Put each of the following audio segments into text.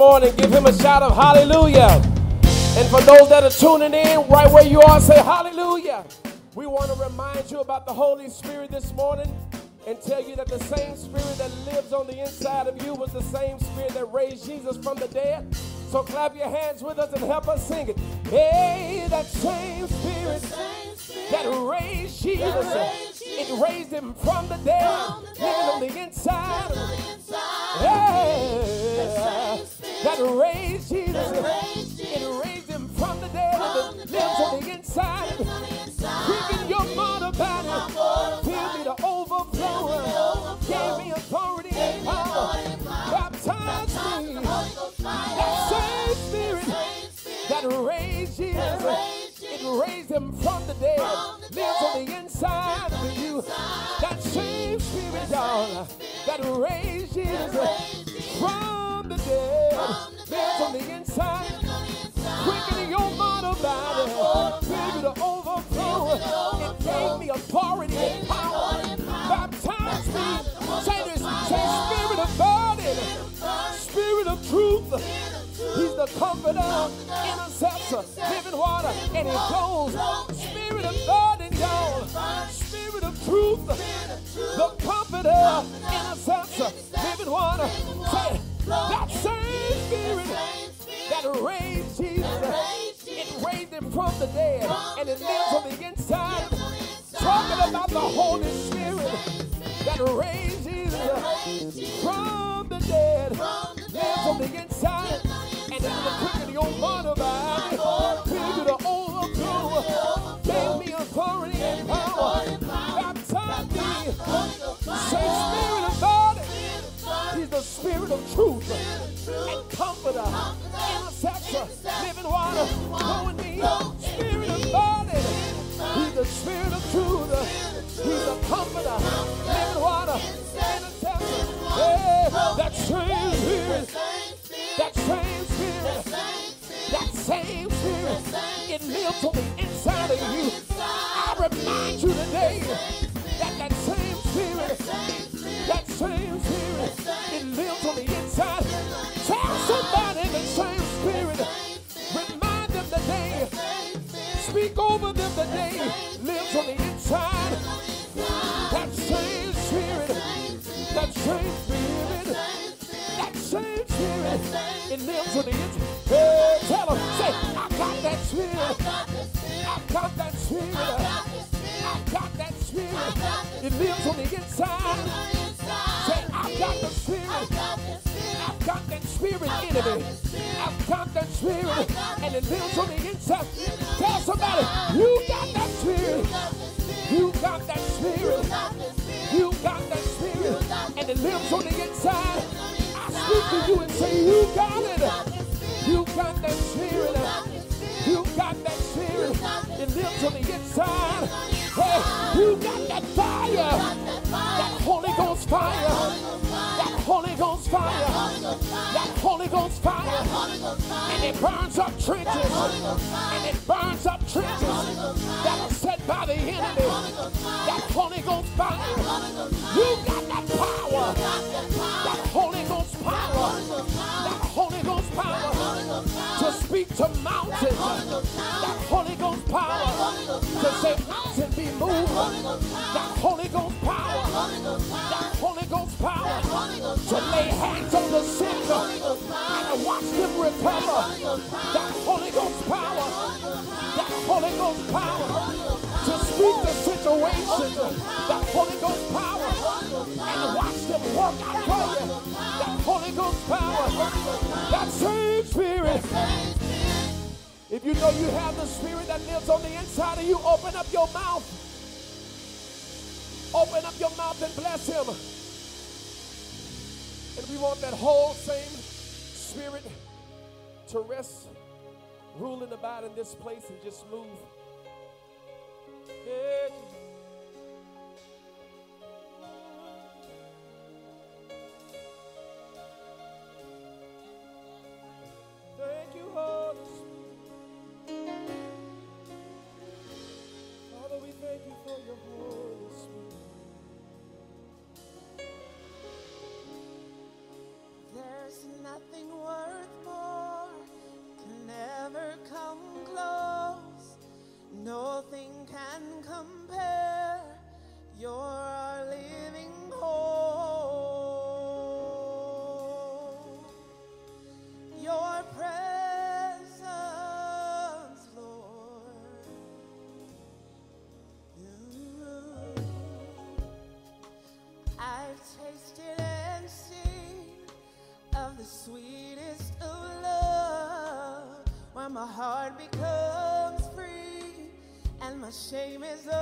morning, give him a shout of hallelujah. And for those that are tuning in, right where you are, say hallelujah. We want to remind you about the Holy Spirit this morning and tell you that the same spirit that lives on the inside of you was the same spirit that raised Jesus from the dead. So clap your hands with us and help us sing it. Hey, that same spirit, that raised Jesus, it raised him from the dead, living on the inside. That raised Jesus, it raised him from the dead, lives on the inside. Quicken your mortal body, fill me to overflow, gave me authority and power, baptize me. That same spirit that raised Jesus, it raised him from the dead, lives on the inside of you. That same spirit, y'all, that raised Jesus from the dead, lives on the inside. Quickening your mortal body, baby, to overflow. It. Gave me authority and power. Baptize me. Say this, say spirit of burden, spirit of truth. He's the comforter, intercessor, living water, and he flows. Spirit of burden, y'all. Spirit of truth, the comforter, intercessor, living water. Say that same spirit that raised Jesus, it raised him from the dead, and it lives on the inside. Talking about the Holy Spirit that raised Jesus from the dead, lives on the inside, spirit of God, he's the spirit of truth and comforter, intercessor, living water, spirit of he's the spirit of truth, he's the comforter, living water, intercessor, same same spirit, it lives on the inside of you. I remind you today that that same spirit, that same spirit, it lives on the inside. Tell somebody the same spirit. Remind them today. Speak over them today. Lives on the inside. That same spirit, that same spirit, that same spirit, it lives on the inside. Hey, them, say, I got that spirit. I got that spirit. I got that spirit. It lives on the inside. Say, I got the spirit. I've got that spirit in me. I've got that spirit, and it lives on the inside. Tell somebody, you got that spirit. You got that spirit. You got that spirit, and it lives on the inside. I speak to you and say, you got it. You got that spirit. You got that spirit. It lives on the inside. Hey, you got that fire. That Holy Ghost fire. That Holy Ghost fire. That Holy Ghost fire. And it burns up trenches. And it burns up trenches that are set by the enemy. That Holy Ghost fire. You got that power. Speak to mountains. That Holy Ghost power to say mountain be moved. That Holy Ghost power. That Holy Ghost power to lay hands on the sick and watch them recover. That Holy Ghost power. That Holy Ghost power to speak the situation. That Holy Ghost power and watch them work out for you. That Holy Ghost power. That same spirit. If you know you have the spirit that lives on the inside of you, open up your mouth. Open up your mouth and bless him. And we want that whole same spirit to rest, rule, and abide in this place and just move. Yeah. Nothing worth heart becomes free and my shame is undone.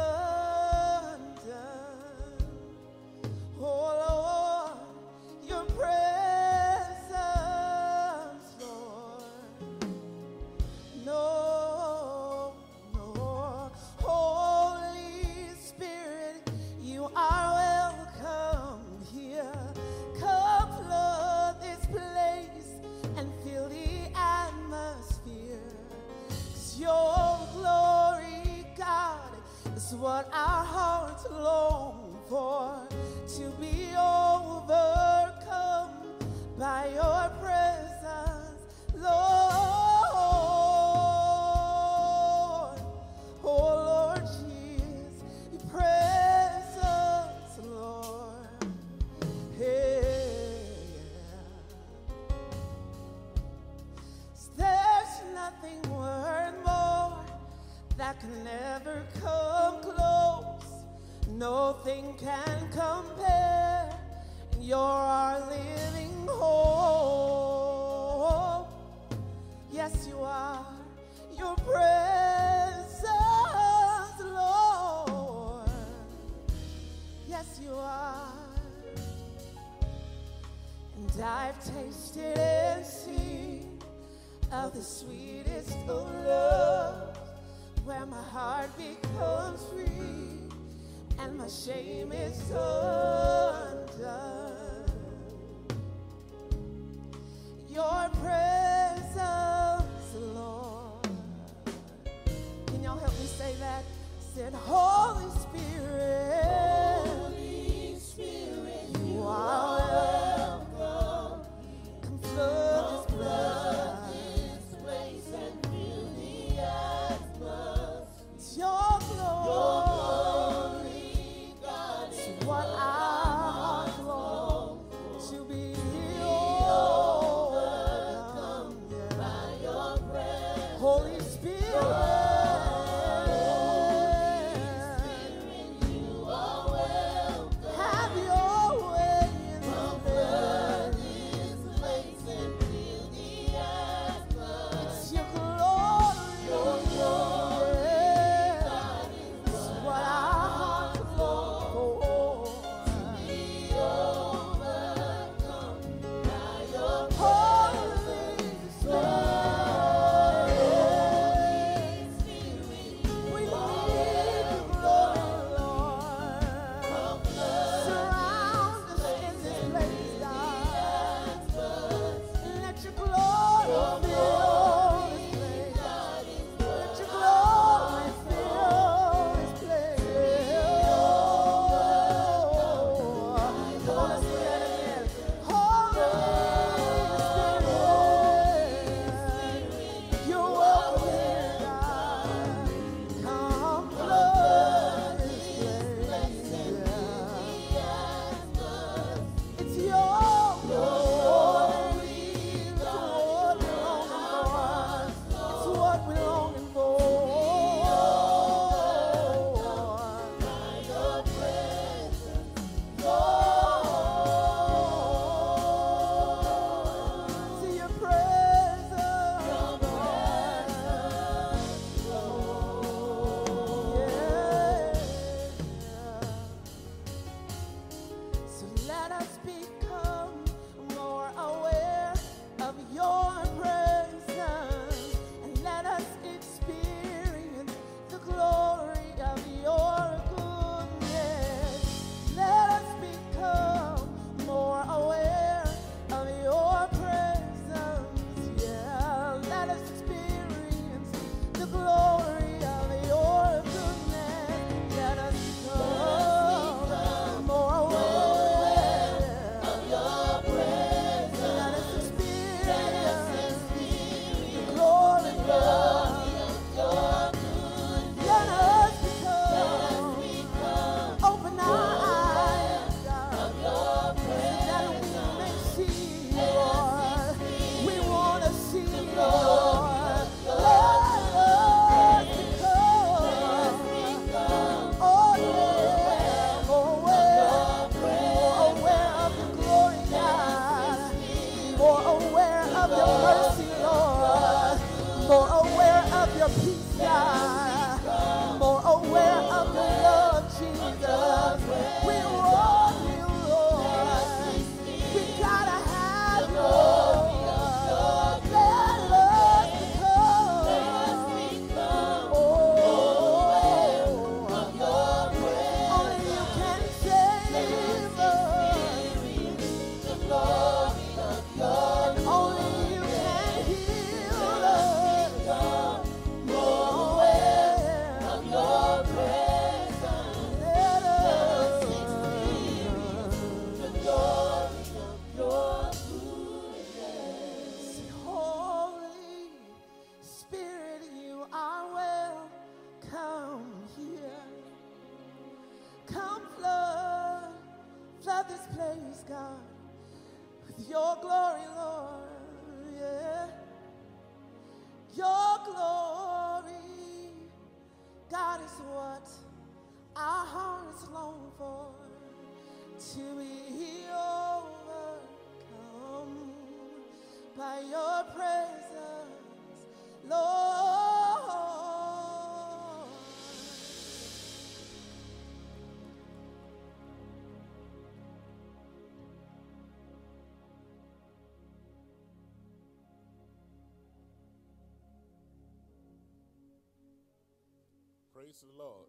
Praise the Lord.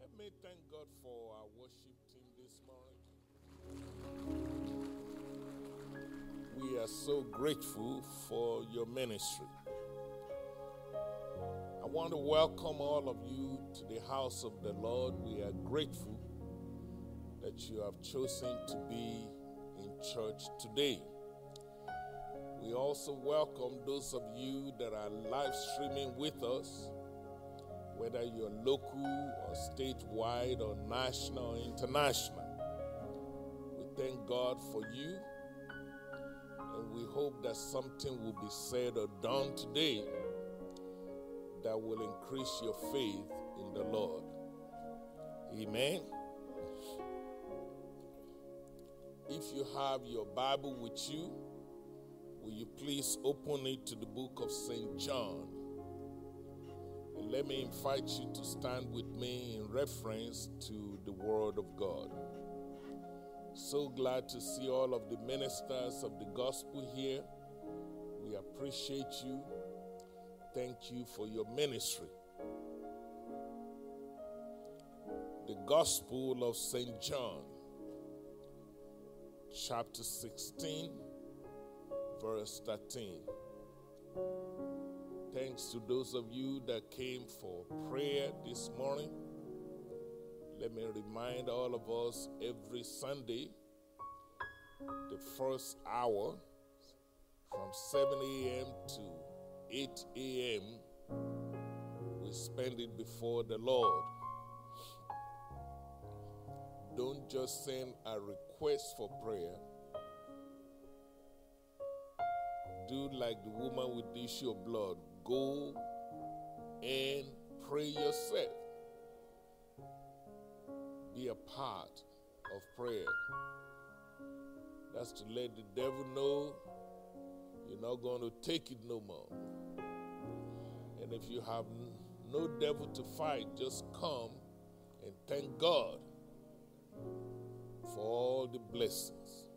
Let me thank God for our worship team this morning. We are so grateful for your ministry. I want to welcome all of you to the house of the Lord. We are grateful that you have chosen to be in church today. We also welcome those of you that are live streaming with us whether you're local or statewide or national or international. We thank God for you and we hope that something will be said or done today that will increase your faith in the Lord. Amen. If you have your Bible with you, will you please open it to the book of St. John? Let me invite you to stand with me in reference to the Word of God. So glad to see all of the ministers of the gospel here. We appreciate you. Thank you for your ministry. The Gospel of St. John, chapter 16, verse 13. Thanks to those of you that came for prayer this morning. Let me remind all of us every Sunday, the first hour from 7 a.m. to 8 a.m., we spend it before the Lord. Don't just send a request for prayer. Do like the woman with the issue of blood go and pray yourself. Be a part of prayer. That's to let the devil know you're not going to take it no more. And if you have no devil to fight, just come and thank God for all the blessings.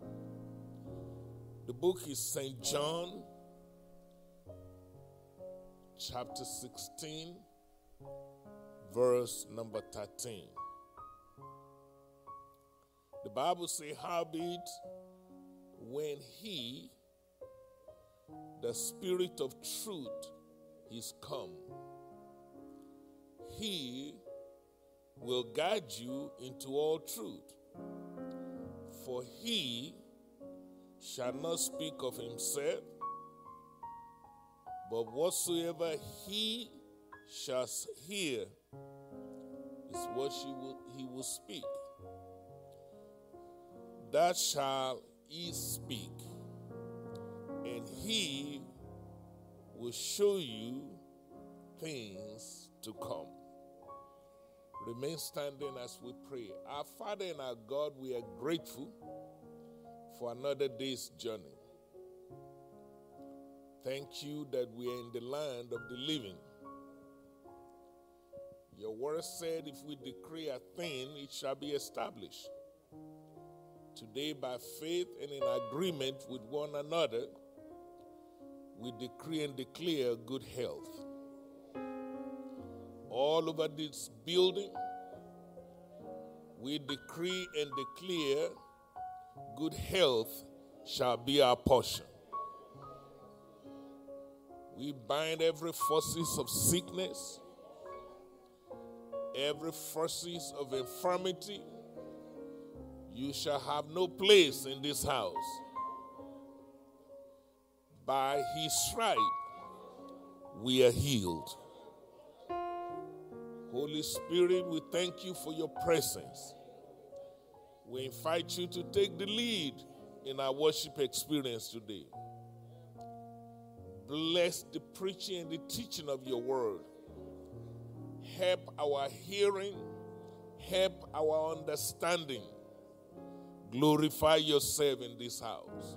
The book is St. John chapter 16, verse number 13. The Bible says, Howbeit, when he, the Spirit of truth, is come, he will guide you into all truth. For he shall not speak of himself but whatsoever he shall hear is what will, he will speak. That shall he speak, and he will show you things to come. Remain standing as we pray. Our Father and our God, we are grateful for another day's journey. Thank you that we are in the land of the living. Your word said, if we decree a thing, it shall be established. Today, by faith and in agreement with one another, we decree and declare good health. All over this building, we decree and declare good health shall be our portion. We bind every forces of sickness, every forces of infirmity. You shall have no place in this house. By his stripe, we are healed. Holy Spirit, we thank you for your presence. We invite you to take the lead in our worship experience today. Bless the preaching and the teaching of your word. Help our hearing, help our understanding. Glorify yourself in this house.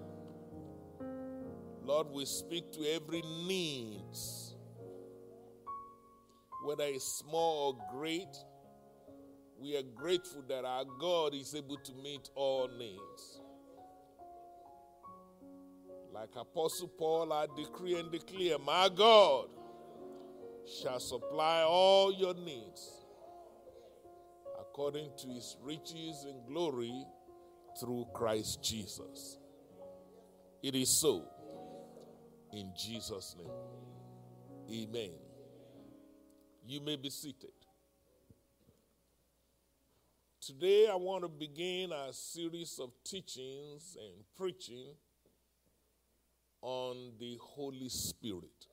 Lord, we speak to every needs, whether it's small or great we are grateful that our God is able to meet all needs. Like Apostle Paul, I decree and declare, my God shall supply all your needs according to his riches and glory through Christ Jesus. It is so. In Jesus' name. Amen. You may be seated. Today, I want to begin a series of teachings and preaching on the Holy Spirit.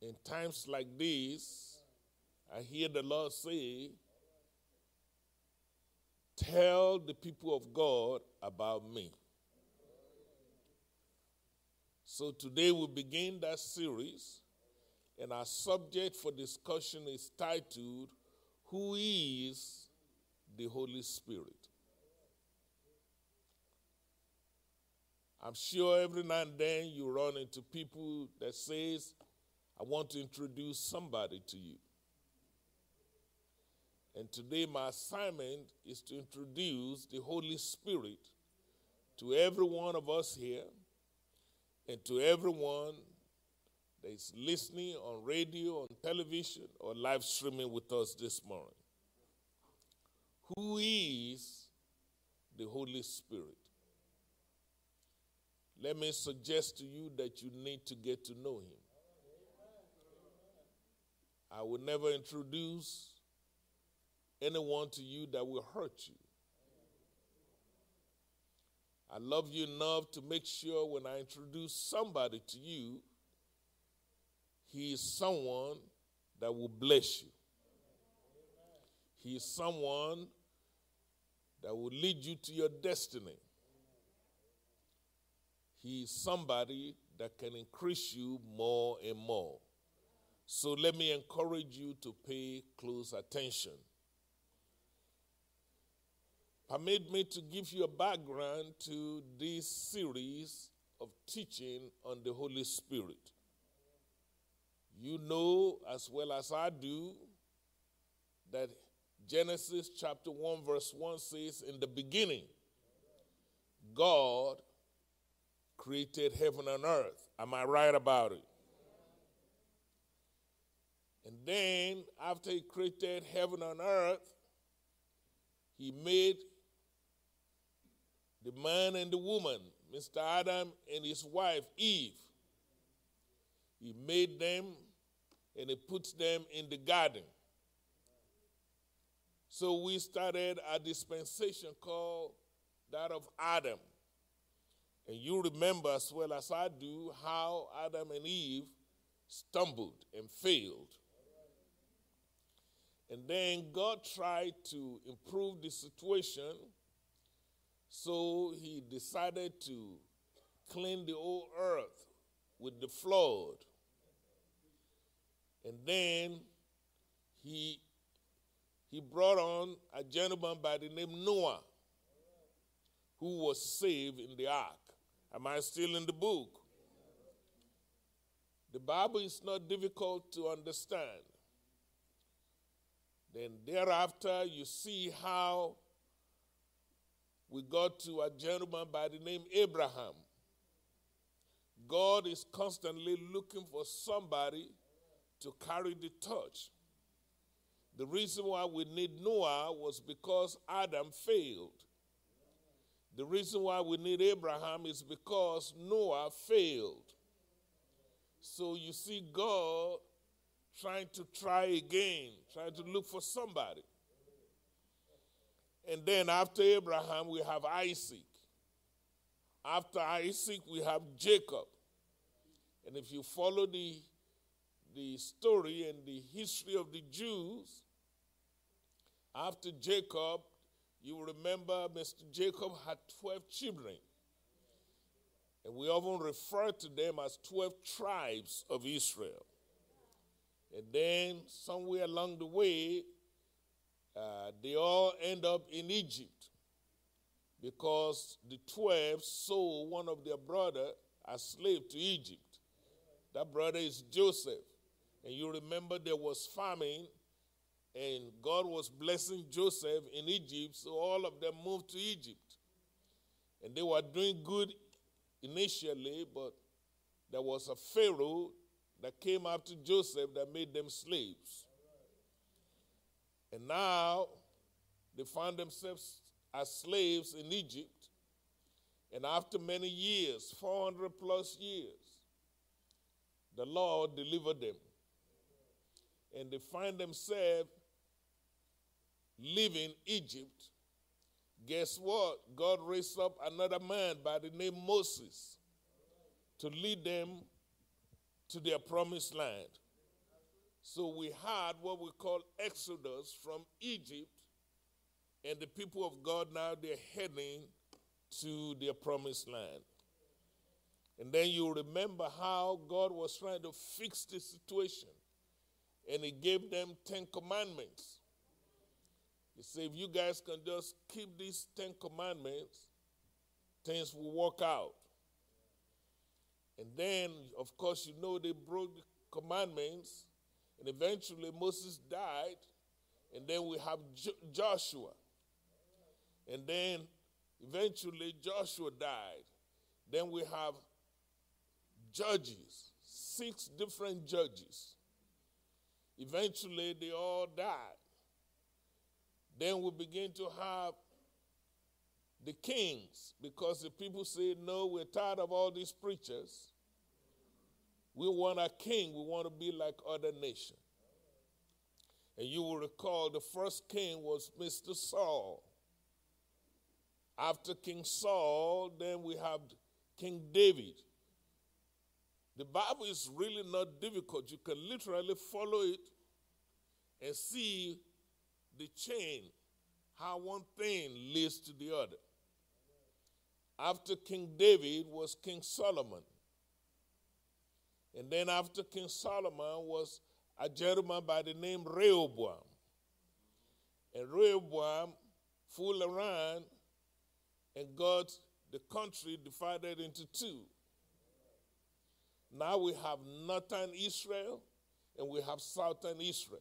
In times like these, I hear the Lord say, Tell the people of God about me. So today we begin that series, and our subject for discussion is titled who is the Holy Spirit. I'm sure every now and then you run into people that says, I want to introduce somebody to you. And today my assignment is to introduce the Holy Spirit to every one of us here and to everyone that is listening on radio, on television, or live streaming with us this morning. Who is the Holy Spirit? Let me suggest to you that you need to get to know Him. I will never introduce anyone to you that will hurt you. I love you enough to make sure when I introduce somebody to you, he is someone that will bless you. He is someone that will lead you to your destiny. He is somebody that can increase you more and more. So let me encourage you to pay close attention. Permit me to give you a background to this series of teaching on the Holy Spirit. You know as well as I do that Genesis chapter 1, verse 1 says, In the beginning, God created heaven and earth. Am I right about it? And then, after He created heaven and earth, He made the man and the woman, Mr. Adam and his wife, Eve. He made them and he puts them in the garden. So we started a dispensation called that of Adam. And you remember as well as I do how Adam and Eve stumbled and failed. And then God tried to improve the situation, so he decided to clean the whole earth with the flood. And then he, he brought on a gentleman by the name Noah who was saved in the ark. Am I still in the book? The Bible is not difficult to understand. Then thereafter, you see how we got to a gentleman by the name Abraham. God is constantly looking for somebody to carry the torch. The reason why we need Noah was because Adam failed. The reason why we need Abraham is because Noah failed. So you see God trying to try again, trying to look for somebody. And then after Abraham, we have Isaac. After Isaac, we have Jacob. And if you follow the the story and the history of the Jews, After Jacob, you remember Mr. Jacob had 12 children. And we often refer to them as 12 tribes of Israel. And then somewhere along the way, uh, they all end up in Egypt because the 12 sold one of their brother as slave to Egypt. That brother is Joseph. And you remember there was famine, and God was blessing Joseph in Egypt, so all of them moved to Egypt. And they were doing good initially, but there was a Pharaoh that came after Joseph that made them slaves. And now they found themselves as slaves in Egypt. And after many years, 400 plus years, the Lord delivered them. And they find themselves leaving Egypt. Guess what? God raised up another man by the name Moses to lead them to their promised land. So we had what we call Exodus from Egypt, and the people of God now they're heading to their promised land. And then you remember how God was trying to fix the situation, and He gave them Ten Commandments. He said, if you guys can just keep these Ten Commandments, things will work out. And then, of course, you know they broke the commandments, and eventually Moses died, and then we have jo- Joshua. And then eventually Joshua died. Then we have judges, six different judges. Eventually they all died. Then we begin to have the kings because the people say, No, we're tired of all these preachers. We want a king, we want to be like other nations. And you will recall the first king was Mr. Saul. After King Saul, then we have King David. The Bible is really not difficult. You can literally follow it and see the chain, how one thing leads to the other. After King David was King Solomon. And then after King Solomon was a gentleman by the name Rehoboam. And Rehoboam fooled around and got the country divided into two. Now we have northern Israel and we have southern Israel.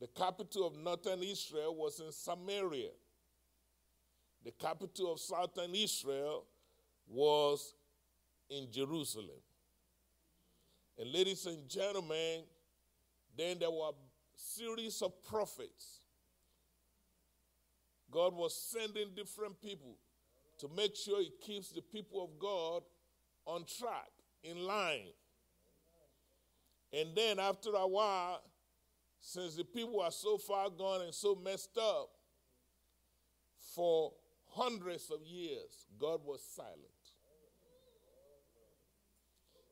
The capital of northern Israel was in Samaria. The capital of southern Israel was in Jerusalem. And ladies and gentlemen, then there were a series of prophets. God was sending different people to make sure He keeps the people of God on track, in line. And then after a while, since the people are so far gone and so messed up, for hundreds of years, God was silent.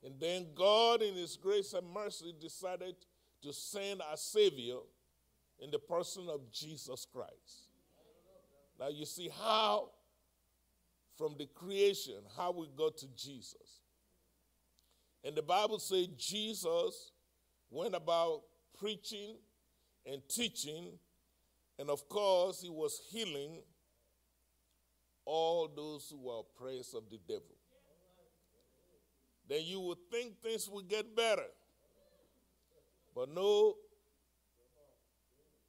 And then God, in His grace and mercy, decided to send a Savior in the person of Jesus Christ. Now, you see how, from the creation, how we got to Jesus. And the Bible says Jesus went about preaching and teaching, and of course, he was healing all those who were oppressed of the devil. Then you would think things would get better. But no,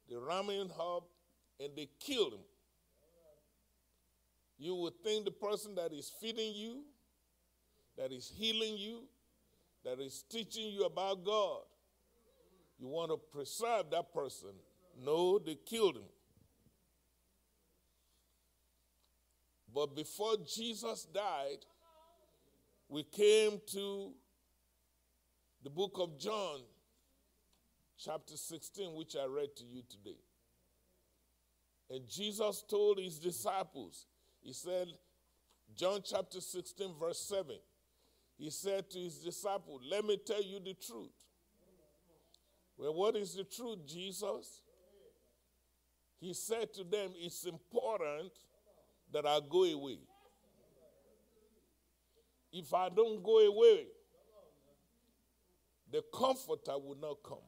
they ram him up and they killed him. You would think the person that is feeding you, that is healing you, that is teaching you about God, you want to preserve that person. No, they killed him. But before Jesus died, we came to the book of John, chapter 16, which I read to you today. And Jesus told his disciples, He said, John chapter 16, verse 7, He said to his disciples, Let me tell you the truth. Well, what is the truth, Jesus? he said to them, It's important that I go away. If I don't go away, the comforter will not come.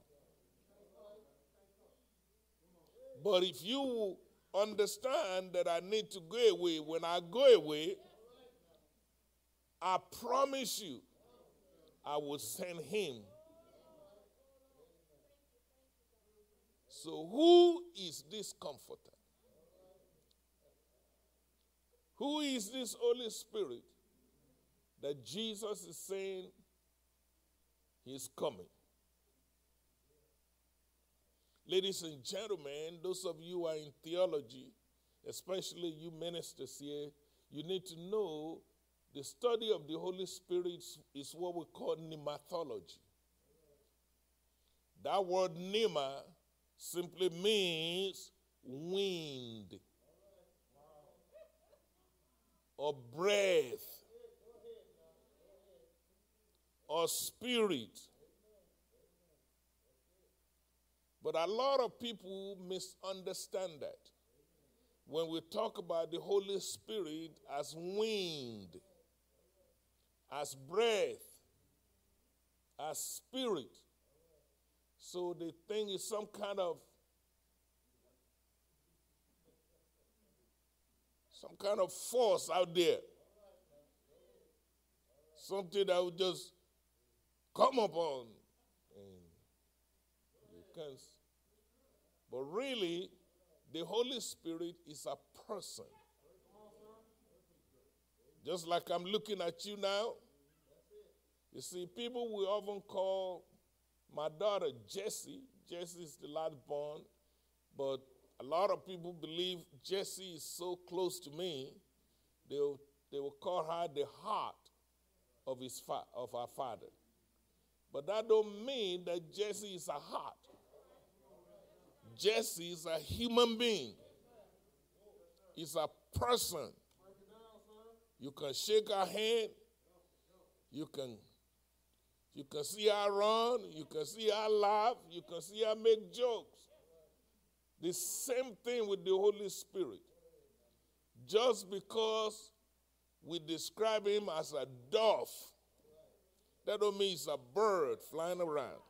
But if you understand that I need to go away, when I go away, I promise you, I will send him. So, who is this comforter? Who is this Holy Spirit that Jesus is saying he's coming? Ladies and gentlemen, those of you who are in theology, especially you ministers here, you need to know the study of the Holy Spirit is what we call pneumatology. That word pneuma simply means wind or breath or spirit. But a lot of people misunderstand that when we talk about the Holy Spirit as wind as breath, as spirit. So the thing is some kind of some kind of force out there. Something that would just come upon you can but really the Holy Spirit is a person. Just like I'm looking at you now. You see, people will often call my daughter Jessie. Jessie is the last born, but a lot of people believe Jessie is so close to me, they will, they will call her the heart of, his fa- of our father. But that don't mean that Jesse is a heart. Jesse is a human being. He's a person. You can shake her hand. You can you can see her run, you can see her laugh, you can see her make jokes. The same thing with the Holy Spirit. Just because we describe him as a dove, that don't mean it's a bird flying around.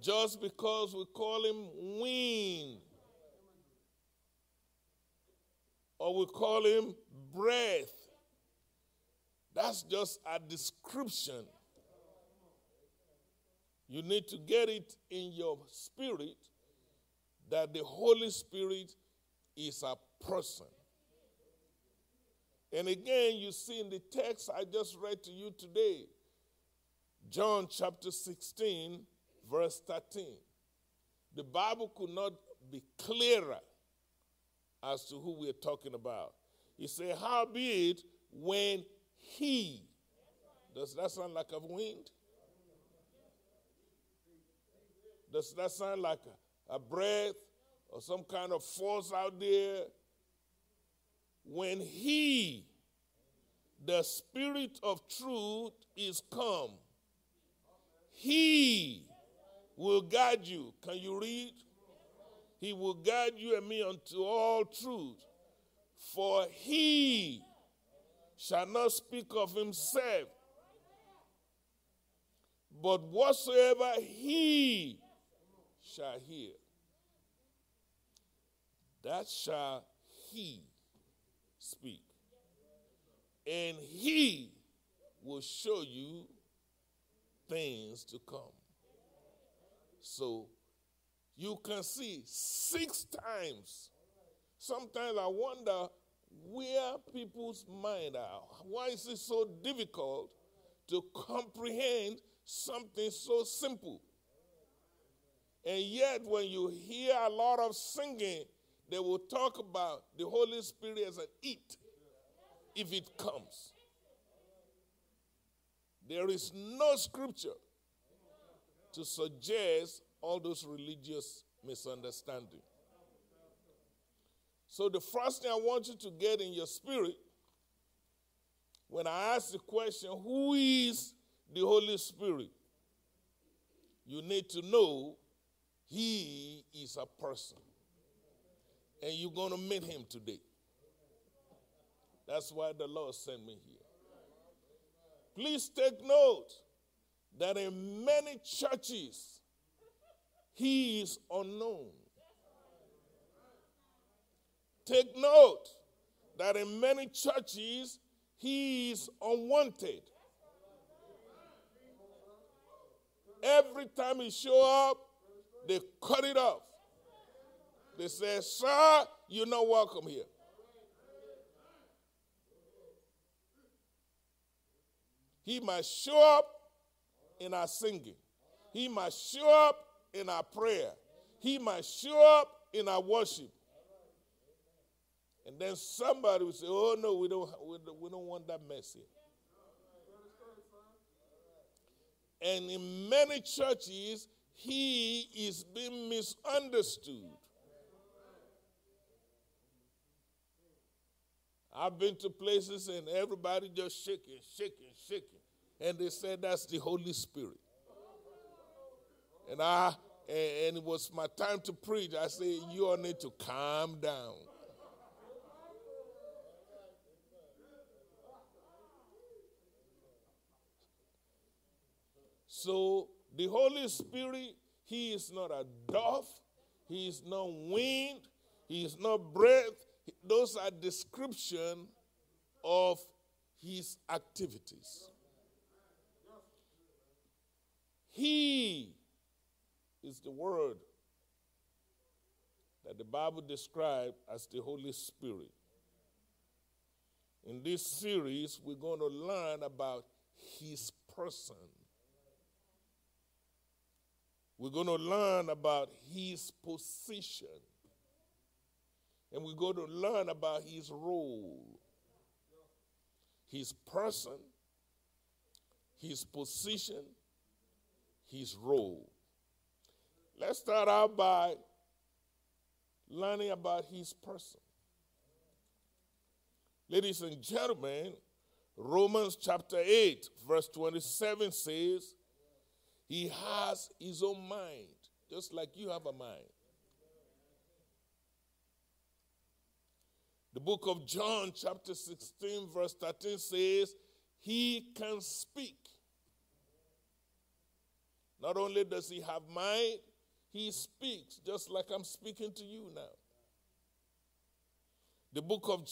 Just because we call him wind, or we call him breath, that's just a description. You need to get it in your spirit that the Holy Spirit is a person. And again, you see in the text I just read to you today, John chapter 16, verse 13. The Bible could not be clearer as to who we're talking about. He said, Howbeit, when he. Does that sound like a wind? Does that sound like a, a breath or some kind of force out there? When he, the Spirit of truth, is come, he will guide you. Can you read? He will guide you and me unto all truth. For he shall not speak of himself, but whatsoever he shall hear, that shall he speak. And he will show you things to come. So you can see six times. Sometimes I wonder where people's mind are. Why is it so difficult to comprehend something so simple? And yet, when you hear a lot of singing, they will talk about the Holy Spirit as an it if it comes. There is no scripture to suggest all those religious misunderstandings. So, the first thing I want you to get in your spirit when I ask the question, Who is the Holy Spirit? You need to know He is a person. And you're going to meet him today. That's why the Lord sent me here. Please take note that in many churches, he is unknown. Take note that in many churches, he is unwanted. Every time he show up, they cut it off. They say, Sir, you're not welcome here. He must show up in our singing. He must show up in our prayer. He must show up in our worship. And then somebody will say, Oh, no, we don't, we don't want that here. And in many churches, he is being misunderstood. I've been to places and everybody just shaking, shaking, shaking. And they said that's the Holy Spirit. And I and it was my time to preach. I said, You all need to calm down. So the Holy Spirit, He is not a dove, He is not wind, He is not breath. Those are description of His activities. He is the word that the Bible describes as the Holy Spirit. In this series, we're going to learn about His person. We're going to learn about his position. And we're going to learn about his role, his person, his position, his role. Let's start out by learning about his person. Ladies and gentlemen, Romans chapter 8, verse 27 says, he has his own mind, just like you have a mind. The book of John, chapter 16, verse 13 says, He can speak. Not only does he have mind, he speaks, just like I'm speaking to you now. The book of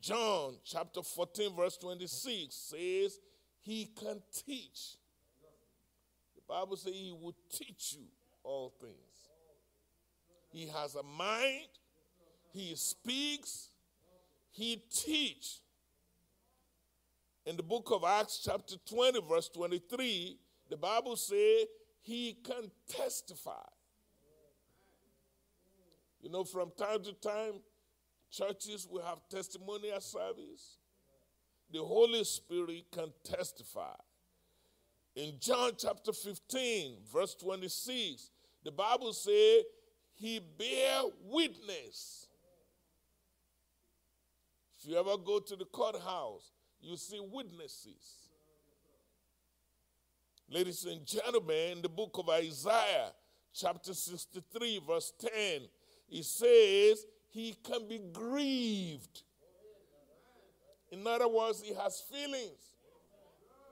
John, chapter 14, verse 26 says, He can teach. Bible says he will teach you all things. He has a mind, he speaks, he teach. In the book of Acts chapter 20 verse 23, the Bible says he can testify. You know, from time to time, churches will have testimonial service. The Holy Spirit can testify. In John chapter 15, verse 26, the Bible says, He bear witness. If you ever go to the courthouse, you see witnesses. Ladies and gentlemen, in the book of Isaiah, chapter 63, verse 10, it says, He can be grieved. In other words, He has feelings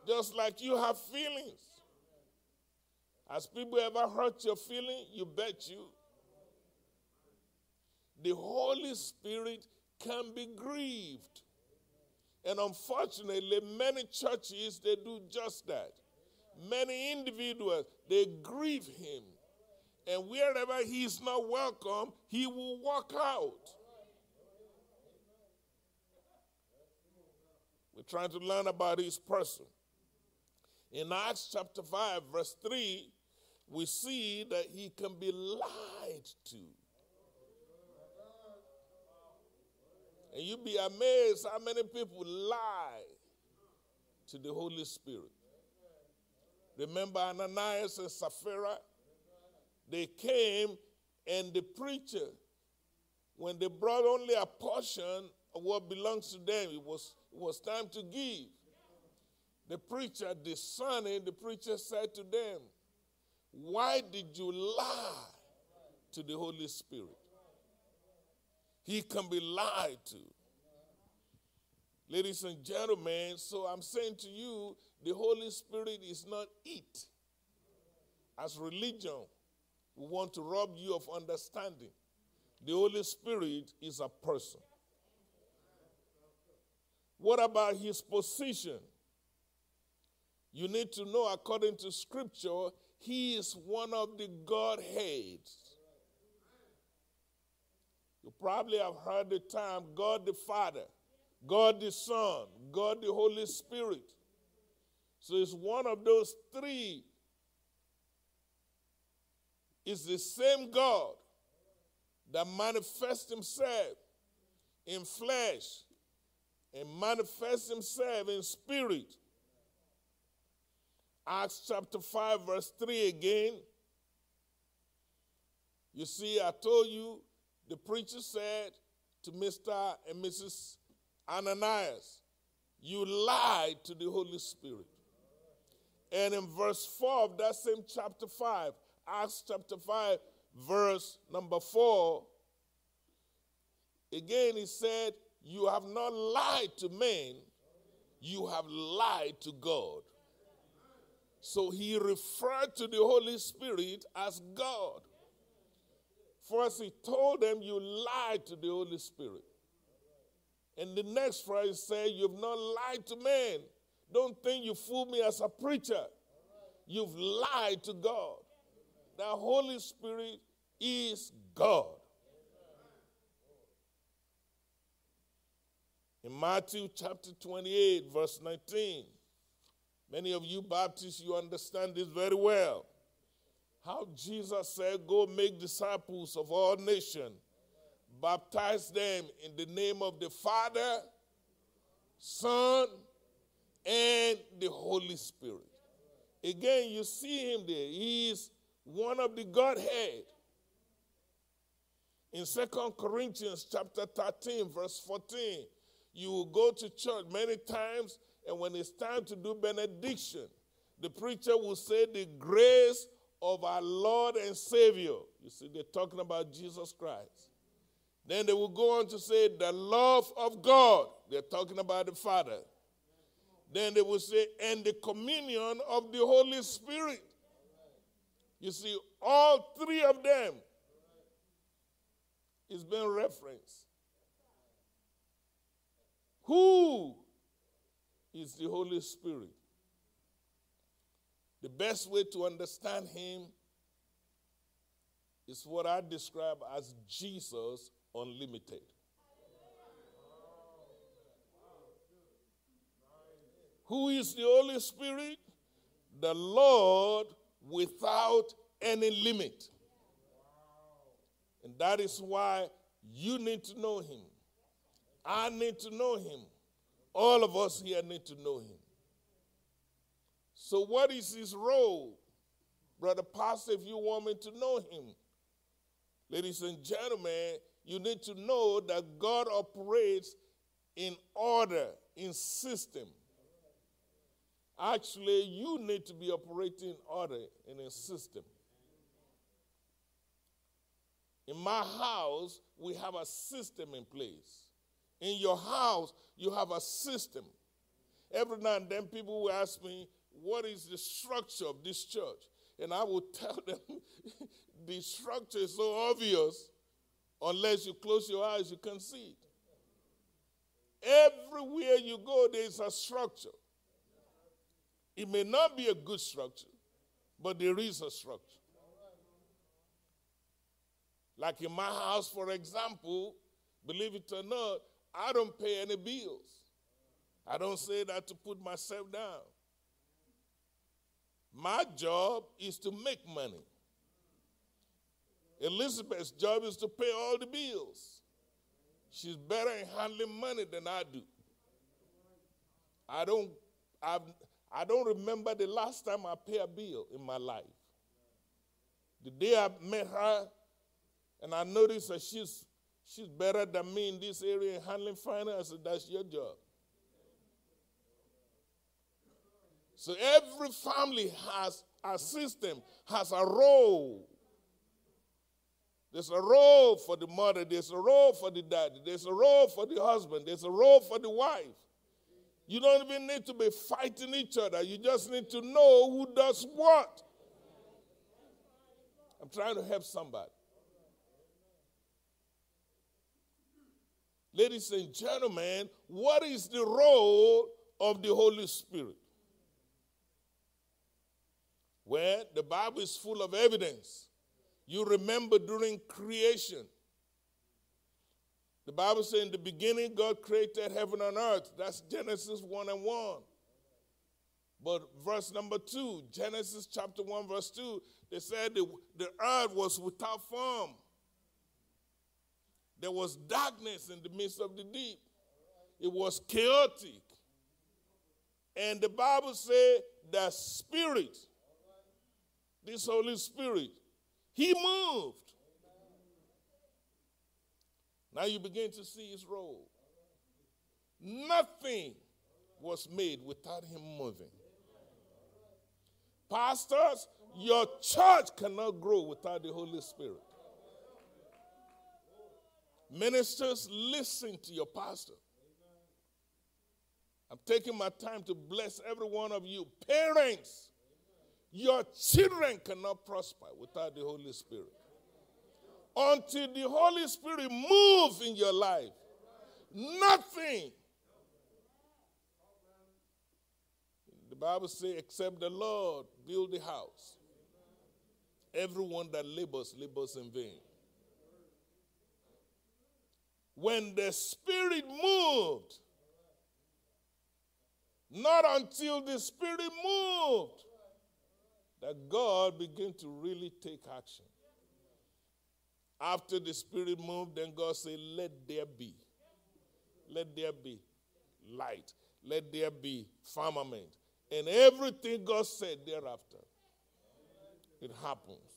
just like you have feelings. Has people ever hurt your feeling? You bet you. The Holy Spirit can be grieved. And unfortunately, many churches, they do just that. Many individuals, they grieve him. And wherever he is not welcome, he will walk out. We're trying to learn about his person. In Acts chapter 5, verse 3, we see that he can be lied to. And you'd be amazed how many people lie to the Holy Spirit. Remember Ananias and Sapphira? They came and the preacher, when they brought only a portion of what belongs to them, it was, it was time to give. The preacher, discerning, the preacher said to them, Why did you lie to the Holy Spirit? He can be lied to. Ladies and gentlemen, so I'm saying to you, the Holy Spirit is not it. As religion, we want to rob you of understanding. The Holy Spirit is a person. What about his position? You need to know, according to Scripture, he is one of the Godheads. You probably have heard the term God the Father, God the Son, God the Holy Spirit. So it's one of those three. It's the same God that manifests himself in flesh and manifests himself in spirit. Acts chapter 5, verse 3 again. You see, I told you the preacher said to Mr. and Mrs. Ananias, You lied to the Holy Spirit. And in verse 4 of that same chapter 5, Acts chapter 5, verse number 4, again he said, You have not lied to men, you have lied to God. So he referred to the Holy Spirit as God. First, he told them, You lied to the Holy Spirit. And the next phrase said, You've not lied to men. Don't think you fooled me as a preacher. You've lied to God. The Holy Spirit is God. In Matthew chapter 28, verse 19, many of you Baptists, you understand this very well. How Jesus said, Go make disciples of all nations, baptize them in the name of the Father, Son, and the Holy Spirit. Again, you see him there. He is one of the Godhead. In Second Corinthians chapter 13, verse 14, you will go to church many times, and when it's time to do benediction, the preacher will say, The grace of our Lord and Savior. You see, they're talking about Jesus Christ. Then they will go on to say, the love of God. They're talking about the Father. Then they will say, and the communion of the Holy Spirit. You see, all three of them is being referenced. Who is the Holy Spirit? The best way to understand him is what I describe as Jesus Unlimited. Who is the Holy Spirit? The Lord without any limit. And that is why you need to know him. I need to know him. All of us here need to know him. So, what is his role? Brother Pastor, if you want me to know him, ladies and gentlemen, you need to know that God operates in order, in system. Actually, you need to be operating in order in a system. In my house, we have a system in place. In your house, you have a system. Every now and then, people will ask me, what is the structure of this church? And I will tell them the structure is so obvious, unless you close your eyes, you can see it. Everywhere you go, there is a structure. It may not be a good structure, but there is a structure. Like in my house, for example, believe it or not, I don't pay any bills. I don't say that to put myself down. My job is to make money. Elizabeth's job is to pay all the bills. She's better in handling money than I do. I don't, I've, I don't remember the last time I paid a bill in my life. The day I met her, and I noticed that she's, she's better than me in this area in handling finance, that's your job. So every family has a system, has a role There's a role for the mother, there's a role for the daddy, there's a role for the husband, there's a role for the wife. You don't even need to be fighting each other, you just need to know who does what. I'm trying to help somebody. Ladies and gentlemen, what is the role of the Holy Spirit? Well, the Bible is full of evidence. You remember during creation, the Bible says in the beginning God created heaven and earth. That's Genesis 1 and 1. But verse number 2, Genesis chapter 1, verse 2, they said the, the earth was without form. There was darkness in the midst of the deep. It was chaotic. And the Bible said the Spirit, this Holy Spirit, he moved. Now you begin to see his role. Nothing was made without him moving. Pastors, your church cannot grow without the Holy Spirit. Ministers, listen to your pastor. I'm taking my time to bless every one of you. Parents, your children cannot prosper without the Holy Spirit. Until the Holy Spirit moves in your life, nothing. The Bible says, except the Lord build the house. Everyone that labors, labors in vain. When the Spirit moved, not until the Spirit moved that God began to really take action. After the Spirit moved, then God said, Let there be. Let there be light. Let there be firmament. And everything God said thereafter, it happens.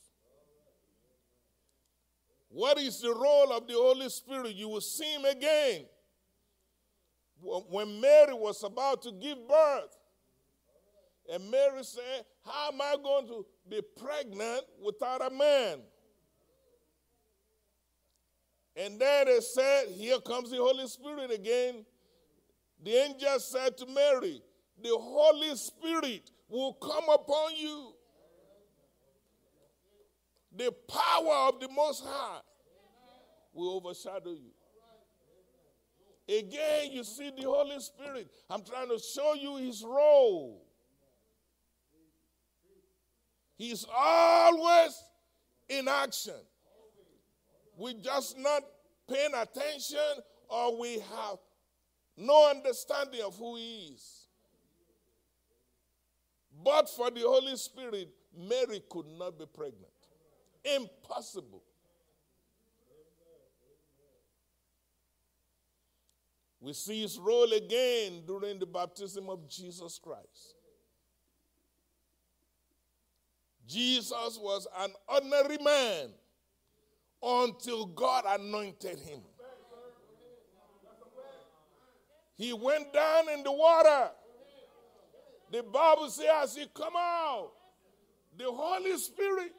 What is the role of the Holy Spirit? You will see him again. When Mary was about to give birth, and Mary said, How am I going to be pregnant without a man? And then they said, Here comes the Holy Spirit again. The angel said to Mary, The Holy Spirit will come upon you. The power of the Most High will overshadow you. Again, you see the Holy Spirit. I'm trying to show you his role. He's always in action. We're just not paying attention or we have no understanding of who he is. But for the Holy Spirit, Mary could not be pregnant. Impossible. We see his role again during the baptism of Jesus Christ. Jesus was an ordinary man until God anointed him. He went down in the water. The Bible says, as he come out, the Holy Spirit,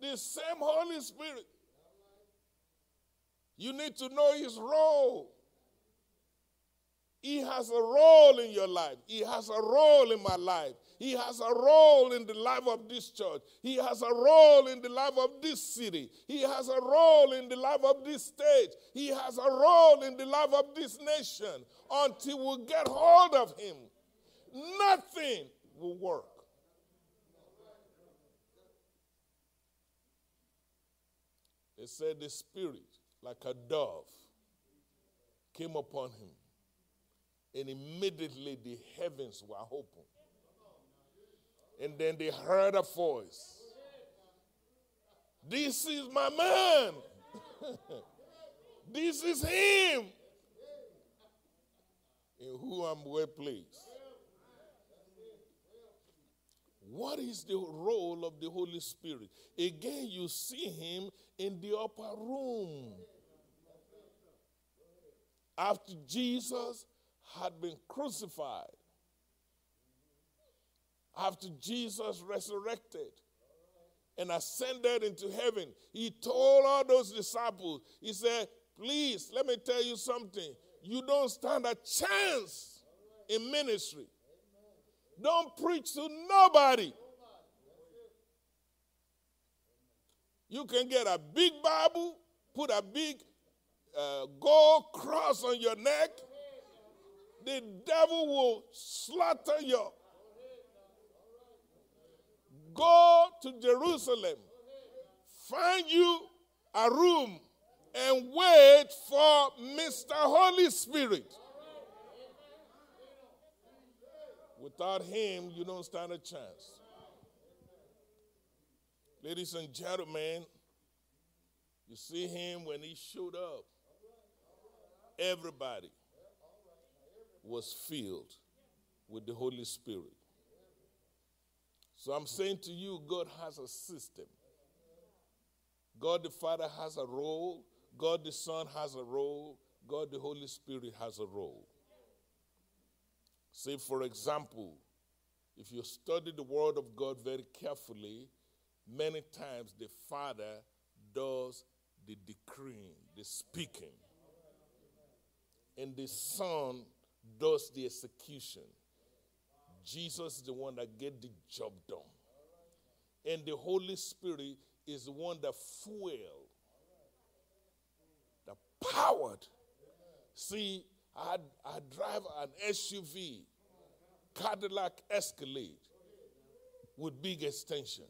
the same Holy Spirit, you need to know his role. He has a role in your life. He has a role in my life. He has a role in the life of this church. He has a role in the life of this city. He has a role in the life of this state. He has a role in the life of this nation. Until we get hold of him, nothing will work. They said the Spirit, like a dove, came upon him. And immediately the heavens were opened. And then they heard a voice. This is my man. this is him in whom I'm well pleased. What is the role of the Holy Spirit? Again, you see him in the upper room. After Jesus had been crucified, after Jesus resurrected and ascended into heaven, he told all those disciples, he said, Please, let me tell you something. You don't stand a chance in ministry. Don't preach to nobody. You can get a big Bible, put a big uh, gold cross on your neck. The devil will slaughter you. Go to Jerusalem, find you a room, and wait for Mr. Holy Spirit. Without him, you don't stand a chance. Ladies and gentlemen, you see him when he showed up. Everybody was filled with the Holy Spirit. So I'm saying to you, God has a system. God the Father has a role. God the Son has a role. God the Holy Spirit has a role. Say, for example, if you study the Word of God very carefully, many times the Father does the decreeing, the speaking, and the Son does the execution. Jesus is the one that get the job done. And the Holy Spirit is the one that fuel, that powered. See, I, I drive an SUV, Cadillac Escalade, with big extension.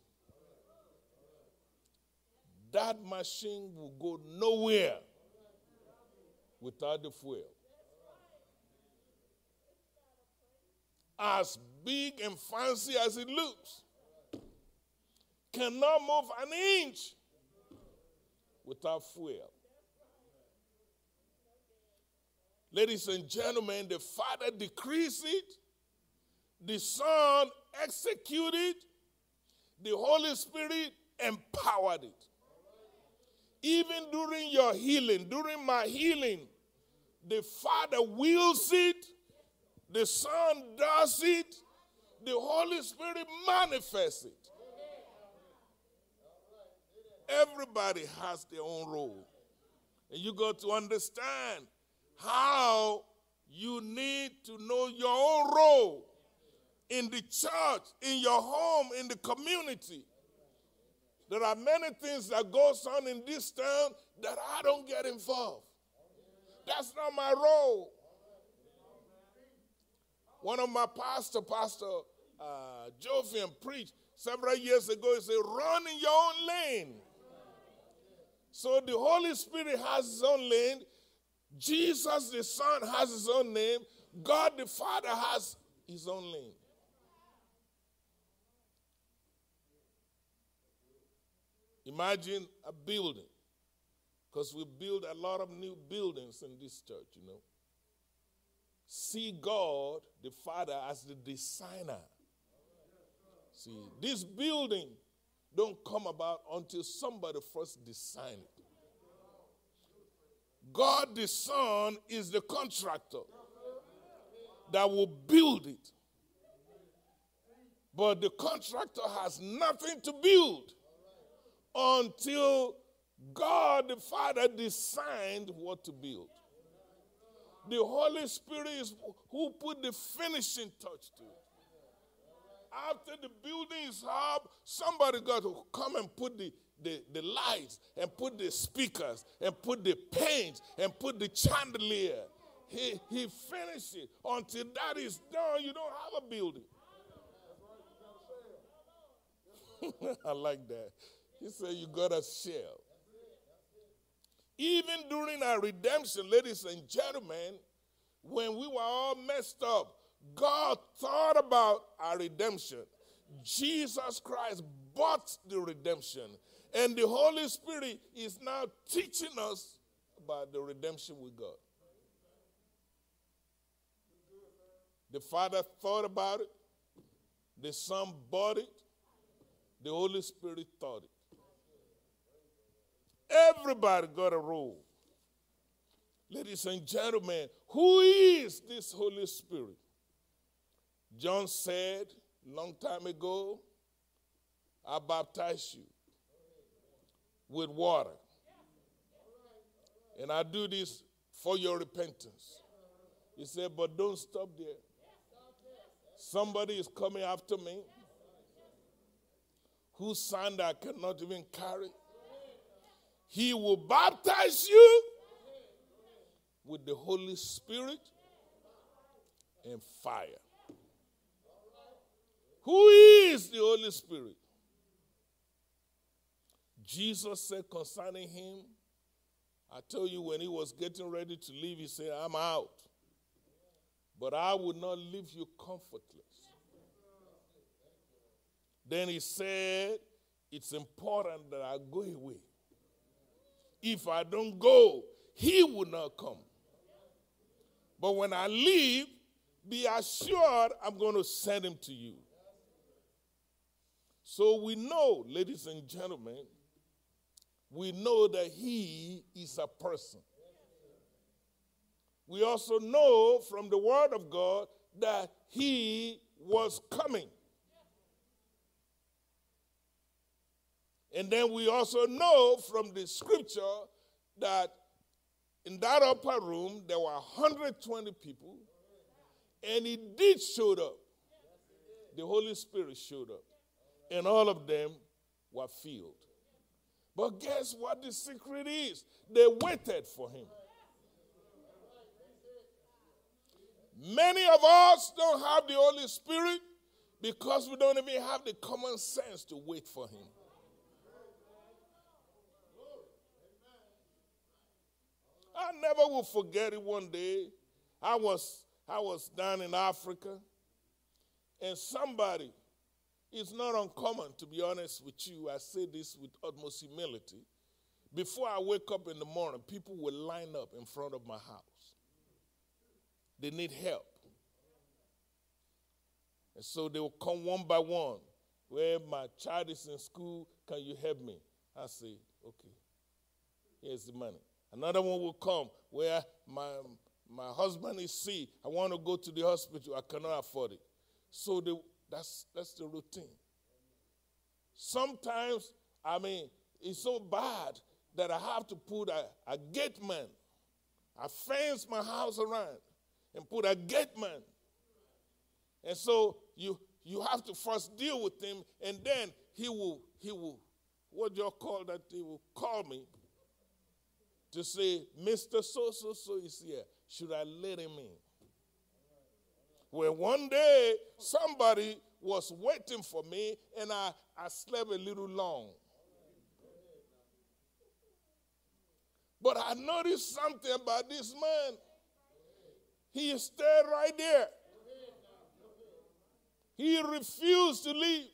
That machine will go nowhere without the fuel. As big and fancy as it looks, cannot move an inch without fuel. Ladies and gentlemen, the Father decrees it, the Son executed, the Holy Spirit empowered it. Even during your healing, during my healing, the Father wills it, the Son does it, the Holy Spirit manifests it. Everybody has their own role. And you got to understand how you need to know your own role in the church, in your home, in the community. There are many things that goes on in this town that I don't get involved. That's not my role. One of my pastor, Pastor uh, Jovian, preached several years ago. He said, "Run in your own lane." So the Holy Spirit has his own lane. Jesus the Son has his own name. God the Father has his own name. Imagine a building, because we build a lot of new buildings in this church, you know. See God, the Father, as the designer. See, this building don't come about until somebody first design it. God the Son is the contractor that will build it. But the contractor has nothing to build until God the Father designed what to build. The Holy Spirit is who put the finishing touch to it. After the building is up, somebody got to come and put the, the, the lights and put the speakers and put the paint and put the chandelier. He, he finished it. Until that is done, you don't have a building. I like that. He said, You got a shell. Even during our redemption, ladies and gentlemen, when we were all messed up, God thought about our redemption. Jesus Christ bought the redemption. And the Holy Spirit is now teaching us about the redemption we got. The Father thought about it, the Son bought it, the Holy Spirit thought it. Everybody got a role. Ladies and gentlemen, who is this Holy Spirit? John said long time ago, I baptize you with water. And I do this for your repentance. He said, but don't stop there. Somebody is coming after me whose sand I cannot even carry. He will baptize you with the Holy Spirit and fire. Who is the Holy Spirit? Jesus said concerning him, I tell you, when he was getting ready to leave, he said, I'm out. But I will not leave you comfortless. Then he said, It's important that I go away. If I don't go, he will not come. But when I leave, be assured I'm going to send him to you. So we know, ladies and gentlemen, we know that he is a person. We also know from the Word of God that he was coming. And then we also know from the scripture that in that upper room there were 120 people, and he did show up. The Holy Spirit showed up, and all of them were filled. But guess what the secret is? They waited for him. Many of us don't have the Holy Spirit because we don't even have the common sense to wait for him. I never will forget it one day. I was, I was down in Africa, and somebody, it's not uncommon to be honest with you. I say this with utmost humility. Before I wake up in the morning, people will line up in front of my house. They need help. And so they will come one by one. Where my child is in school, can you help me? I say, okay, here's the money. Another one will come where my, my husband is sick. I want to go to the hospital. I cannot afford it. So the, that's, that's the routine. Sometimes, I mean, it's so bad that I have to put a, a gate man. I fence my house around and put a gate man. And so you you have to first deal with him, and then he will he will what do you call that? He will call me to say, Mr. So so so is here. Should I let him in? Well, one day somebody was waiting for me and I, I slept a little long. But I noticed something about this man. He stayed right there. He refused to leave.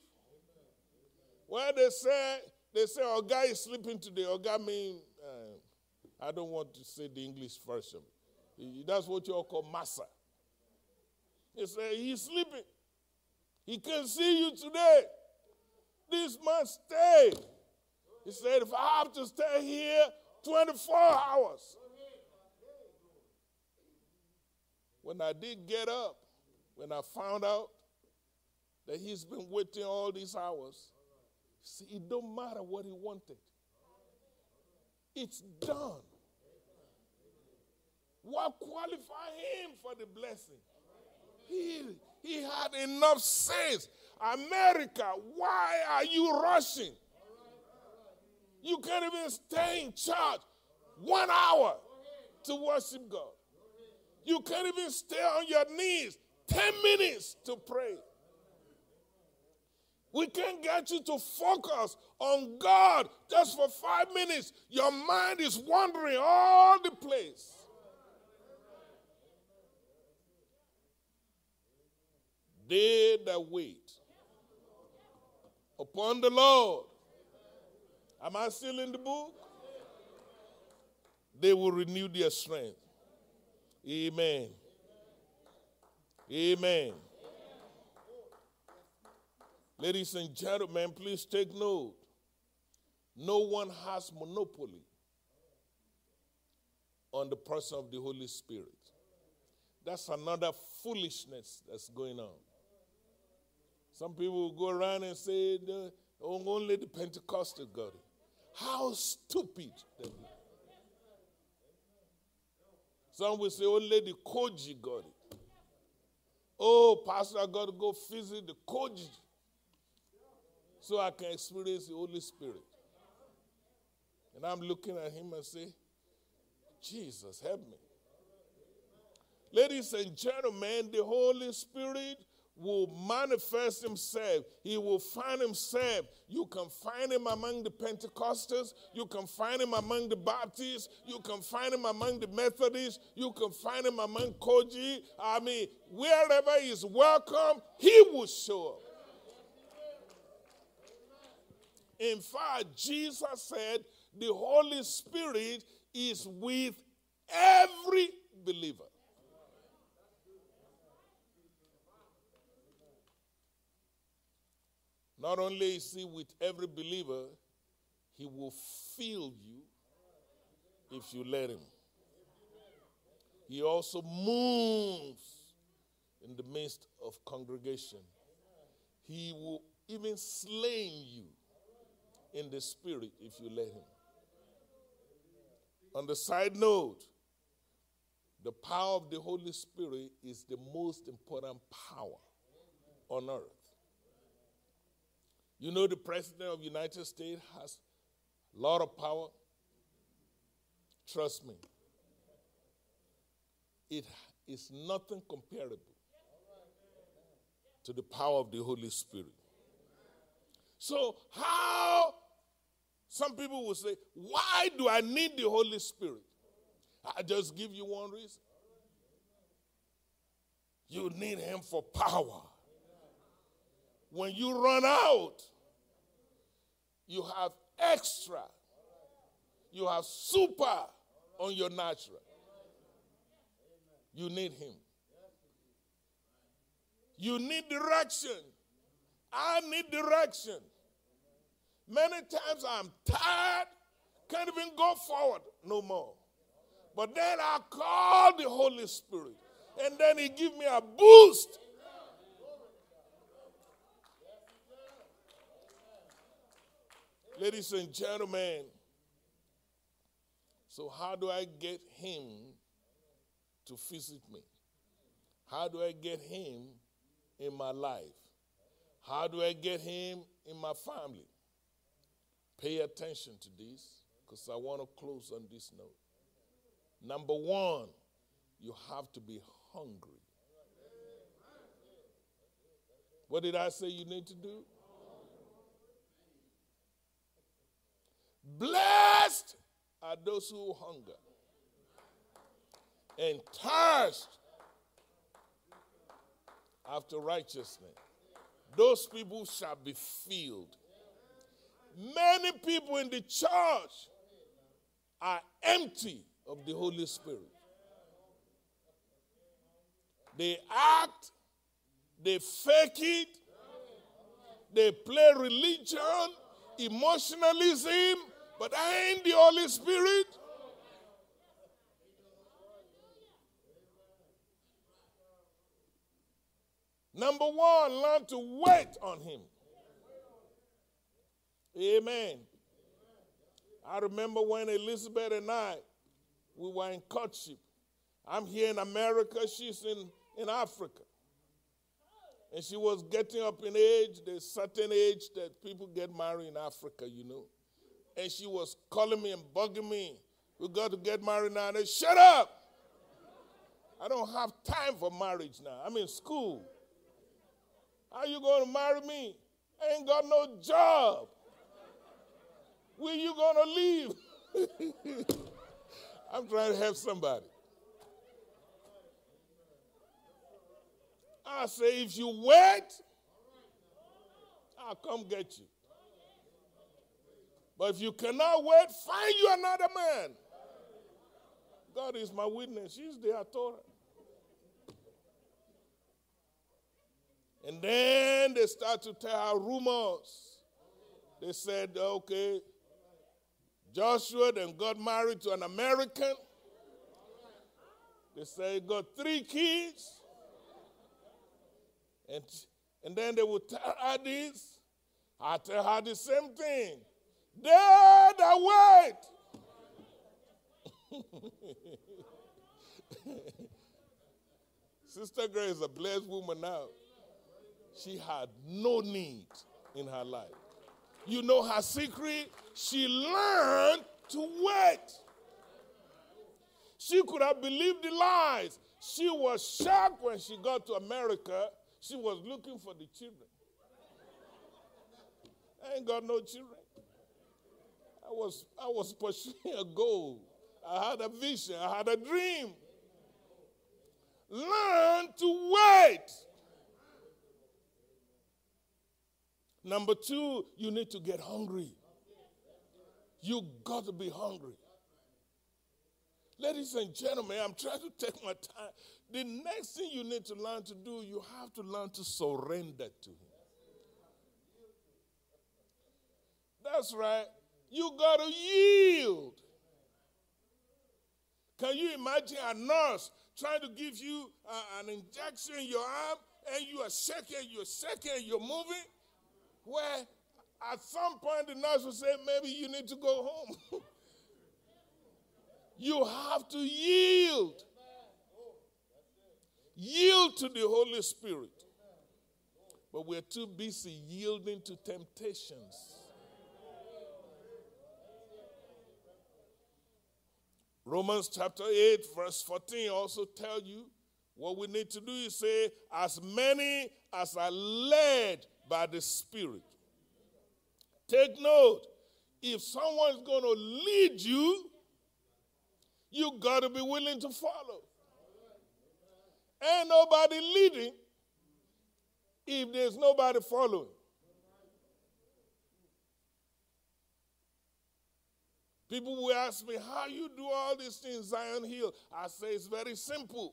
Well, they said, they say, our guy is sleeping today. Our guy mean uh, I don't want to say the English version. That's what you all call massa. He said, He's sleeping. He can see you today. This man stayed. He said, If I have to stay here 24 hours. When I did get up, when I found out that he's been waiting all these hours, see, it don't matter what he wanted. It's done. What qualified him for the blessing? He, he had enough sense. America, why are you rushing? You can't even stay in church one hour to worship God. You can't even stay on your knees 10 minutes to pray. We can't get you to focus on God just for five minutes. Your mind is wandering all the place. They that wait upon the Lord. Am I still in the book? They will renew their strength. Amen. Amen. Ladies and gentlemen, please take note. No one has monopoly on the person of the Holy Spirit. That's another foolishness that's going on. Some people will go around and say, oh, only the Pentecostal got it. how stupid they were. Some will say, oh, Lady Koji got it. Oh, Pastor, I got to go visit the Koji so I can experience the Holy Spirit. And I'm looking at him and say, Jesus, help me. Ladies and gentlemen, the Holy Spirit will manifest himself. He will find himself. You can find him among the Pentecostals. You can find him among the Baptists. You can find him among the Methodists. You can find him among Koji. I mean, wherever he's welcome, he will show up. In fact, Jesus said the Holy Spirit is with every believer. Not only is he with every believer, he will fill you if you let him. He also moves in the midst of congregation. He will even slay you in the spirit if you let him. On the side note, the power of the Holy Spirit is the most important power on earth. You know the president of the United States has a lot of power. Trust me. It is nothing comparable to the power of the Holy Spirit. So, how some people will say, Why do I need the Holy Spirit? I just give you one reason. You need Him for power. When you run out, you have extra, you have super on your natural. You need Him. You need direction. I need direction. Many times I'm tired, can't even go forward no more. But then I call the Holy Spirit, and then He give me a boost. Ladies and gentlemen, so how do I get Him to visit me? How do I get Him in my life? How do I get Him in my family? Pay attention to this because I want to close on this note. Number one, you have to be hungry. What did I say you need to do? Blessed are those who hunger and thirst after righteousness. Those people shall be filled. Many people in the church are empty of the Holy Spirit. They act, they fake it, they play religion, emotionalism, but I ain't the Holy Spirit. Number one, learn to wait on Him. Amen. I remember when Elizabeth and I, we were in courtship. I'm here in America, she's in, in Africa. And she was getting up in age, there's certain age that people get married in Africa, you know. And she was calling me and bugging me. We got to get married now. And I said, shut up. I don't have time for marriage now. I'm in school. How you going to marry me? I ain't got no job. Where you going to leave? I'm trying to help somebody. I say, if you wait, I'll come get you. But if you cannot wait, find you another man. God is my witness. She's the Torah. And then they start to tell her rumors. They said, okay, Joshua then got married to an American. They say he got three kids. And, and then they would tell her this. I tell her the same thing. They that wait. Sister Grace is a blessed woman now. She had no need in her life. You know her secret? She learned to wait. She could have believed the lies. She was shocked when she got to America. She was looking for the children. I ain't got no children. I was, I was pursuing a goal. I had a vision. I had a dream. Learn to wait. Number two, you need to get hungry. You got to be hungry. Ladies and gentlemen, I'm trying to take my time. The next thing you need to learn to do, you have to learn to surrender to Him. That's right. You got to yield. Can you imagine a nurse trying to give you uh, an injection in your arm and you are shaking, you're shaking, you're moving? Where at some point the nurse will say, maybe you need to go home. you have to yield. Yield to the Holy Spirit. But we're too busy yielding to temptations. Romans chapter 8, verse 14 also tell you what we need to do is say, as many as are led by the Spirit. Take note, if someone's going to lead you, you got to be willing to follow. Ain't nobody leading if there's nobody following. People will ask me, How you do all these things, Zion Hill? I say it's very simple.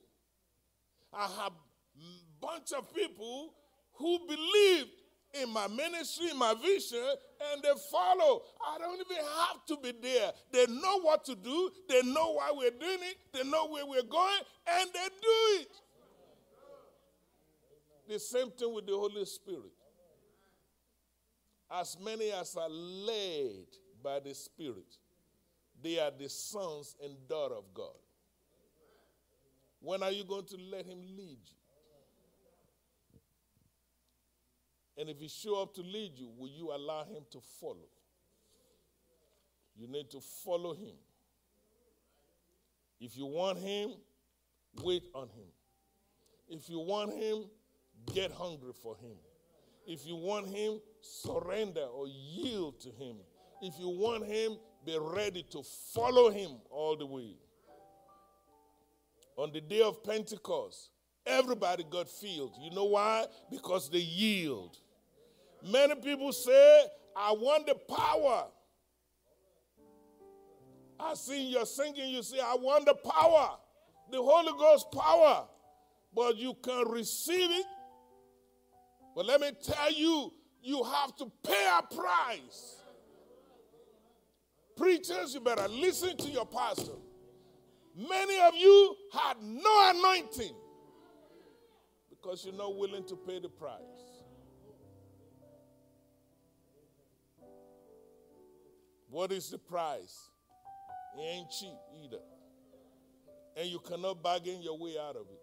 I have a bunch of people who believed in my ministry, in my vision, and they follow. I don't even have to be there. They know what to do, they know why we're doing it, they know where we're going, and they do it. The same thing with the Holy Spirit. As many as are led by the Spirit, they are the sons and daughter of God. When are you going to let Him lead you? And if He show up to lead you, will you allow Him to follow? You need to follow Him. If you want Him, wait on Him. If you want Him, get hungry for Him. If you want Him, surrender or yield to Him. If you want Him, be ready to follow him all the way. On the day of Pentecost, everybody got filled. You know why? Because they yield. Many people say, I want the power. I see you're singing, you say, I want the power, the Holy Ghost power. But you can receive it. But let me tell you, you have to pay a price. Preachers, you better listen to your pastor. Many of you had no anointing because you're not willing to pay the price. What is the price? It ain't cheap either. And you cannot bargain your way out of it.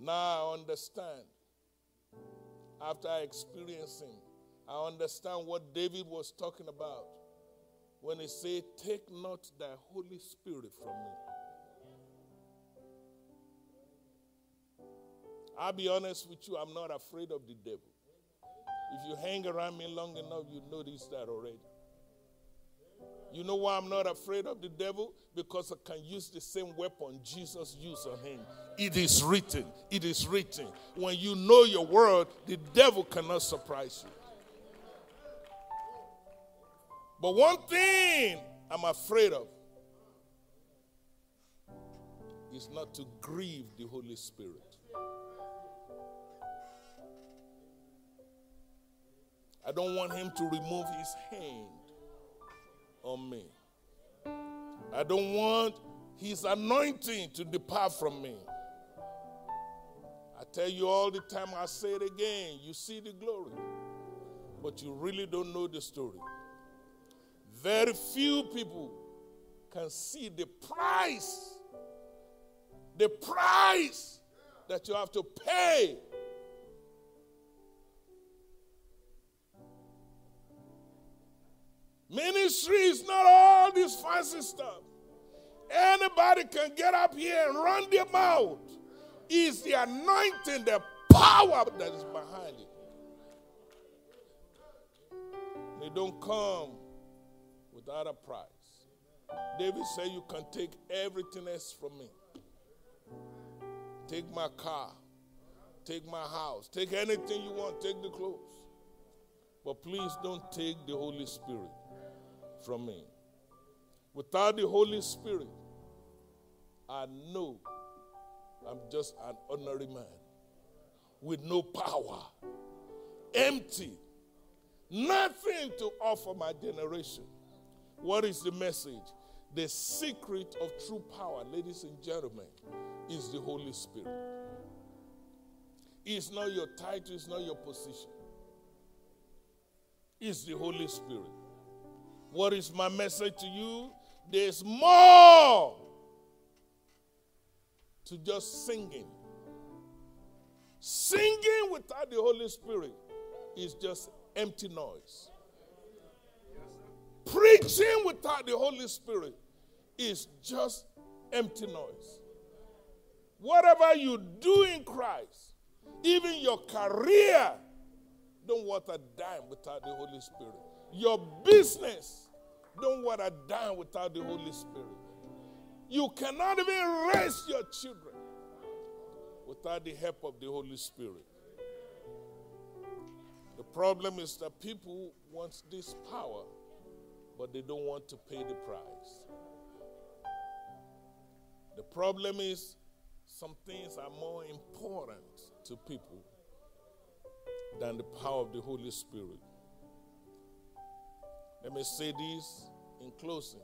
Now I understand. After experiencing I understand what David was talking about when he said, Take not thy Holy Spirit from me. I'll be honest with you, I'm not afraid of the devil. If you hang around me long enough, you notice that already. You know why I'm not afraid of the devil? Because I can use the same weapon Jesus used on him. It is written. It is written. When you know your word, the devil cannot surprise you. But one thing I'm afraid of is not to grieve the Holy Spirit. I don't want him to remove his hand on me. I don't want his anointing to depart from me. I tell you all the time, I say it again you see the glory, but you really don't know the story. Very few people can see the price, the price that you have to pay. Ministry is not all this fancy stuff. Anybody can get up here and run their mouth. It's the anointing, the power that is behind it. They don't come without a price. David said, You can take everything else from me. Take my car, take my house, take anything you want, take the clothes. But please don't take the Holy Spirit from me. Without the Holy Spirit, I know I'm just an ordinary man with no power, empty, nothing to offer my generation. What is the message? The secret of true power, ladies and gentlemen, is the Holy Spirit. It's not your title, it's not your position. It's the Holy Spirit. What is my message to you? There's more to just singing. Singing without the Holy Spirit is just empty noise. Preaching without the Holy Spirit is just empty noise. Whatever you do in Christ, even your career, don't want a dime without the Holy Spirit. Your business, don't want a dime without the Holy Spirit. You cannot even raise your children without the help of the Holy Spirit. The problem is that people want this power, but they don't want to pay the price. The problem is some things are more important to people than the power of the Holy Spirit. Let me say this in closing.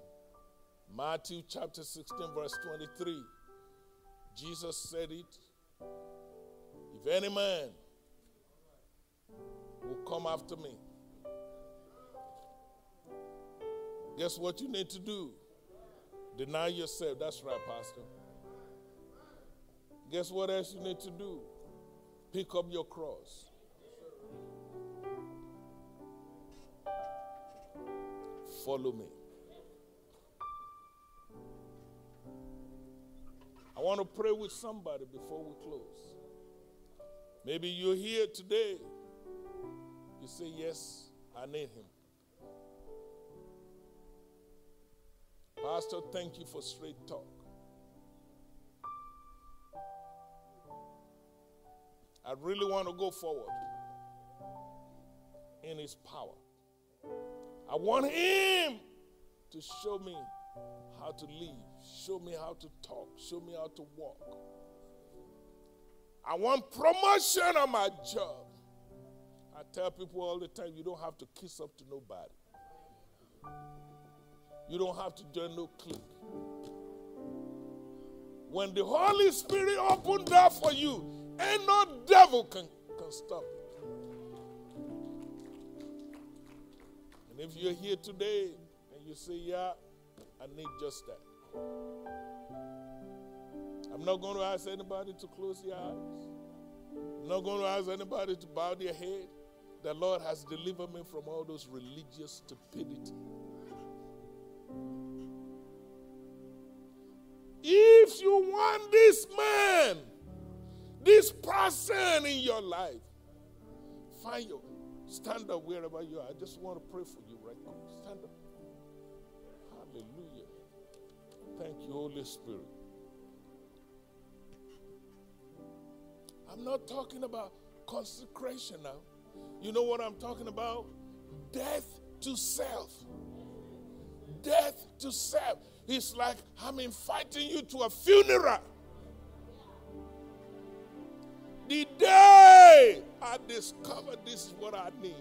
Matthew chapter 16, verse 23. Jesus said it. If any man will come after me, guess what you need to do? Deny yourself. That's right, Pastor. Guess what else you need to do? Pick up your cross. Follow me. I want to pray with somebody before we close. Maybe you're here today. You say, Yes, I need him. Pastor, thank you for straight talk. I really want to go forward in his power. I want him to show me how to live, show me how to talk, show me how to walk. I want promotion on my job. I tell people all the time you don't have to kiss up to nobody. You don't have to join no clique. When the Holy Spirit opened that for you, ain't no devil can, can stop it. And if you're here today and you say, Yeah, I need just that. I'm not going to ask anybody to close their eyes. I'm not going to ask anybody to bow their head. The Lord has delivered me from all those religious stupidity. You want this man, this person in your life, find your stand up wherever you are. I just want to pray for you right now. Stand up. Hallelujah. Thank you, Holy Spirit. I'm not talking about consecration now. You know what I'm talking about? Death to self. Death to self. It's like I'm inviting you to a funeral. The day I discovered this is what I need,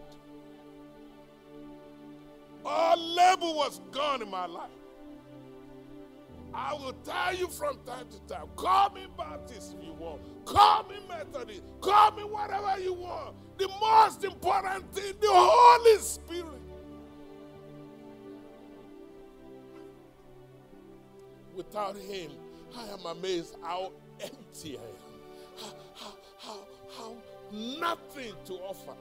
all labor was gone in my life. I will tell you from time to time. Call me Baptist if you want. Call me Methodist. Call me whatever you want. The most important thing, the Holy Spirit. Without Him, I am amazed how empty I am. How, how, how, how nothing to offer.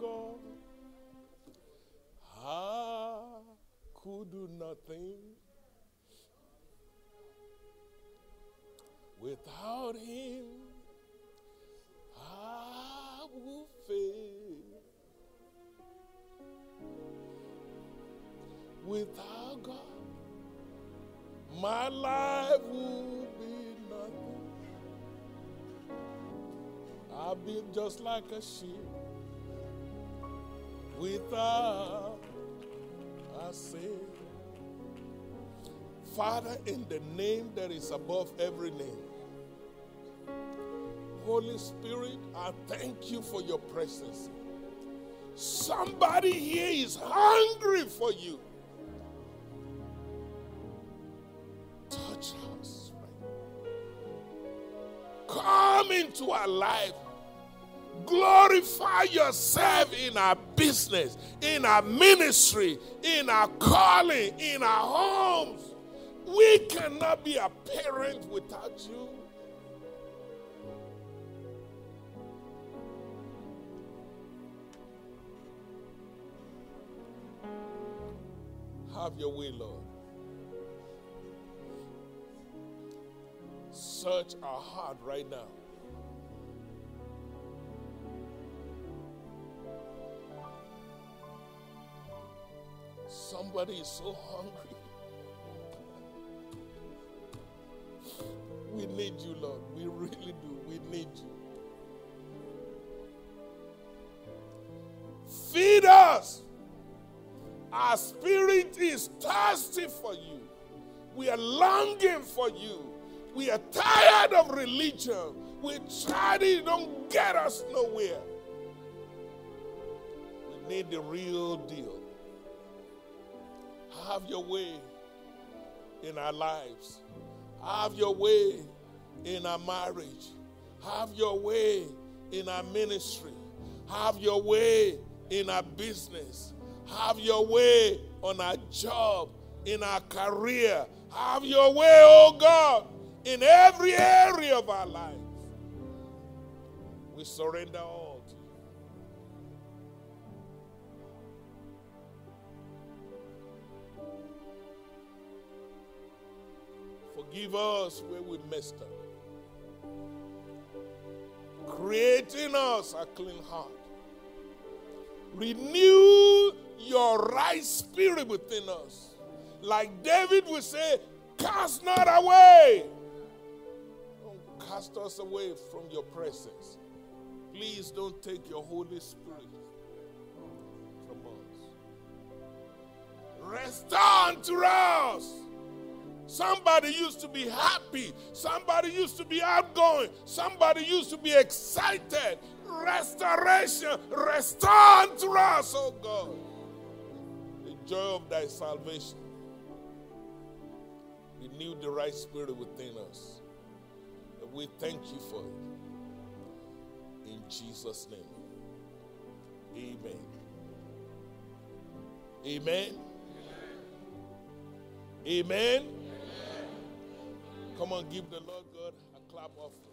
God, I could do nothing. Without Him, I will fail. Without God, my life will be nothing. I'll be just like a sheep a Savior. Father, in the name that is above every name, Holy Spirit, I thank you for your presence. Somebody here is hungry for you. Touch us. Come into our life. Glorify yourself in our business, in our ministry, in our calling, in our homes. We cannot be a parent without you. Have your way, Lord. Search our heart right now. Somebody is so hungry. We need you, Lord. We really do. We need you. Feed us. Our spirit is thirsty for you. We are longing for you. We are tired of religion. We tried it, don't get us nowhere. We need the real deal. Have your way in our lives. Have your way in our marriage. Have your way in our ministry. Have your way in our business. Have your way on our job, in our career. Have your way, oh God, in every area of our lives. We surrender all Forgive us where we messed up. Create in us a clean heart. Renew your right spirit within us. Like David would say, cast not away. Don't cast us away from your presence. Please don't take your Holy Spirit from us. Restore to us. Somebody used to be happy. Somebody used to be outgoing. Somebody used to be excited. Restoration. Restore to us, oh God. The joy of thy salvation. Renew the right spirit within us. And we thank you for it. In Jesus' name. Amen. Amen. Amen. Come on, give the Lord God a clap of.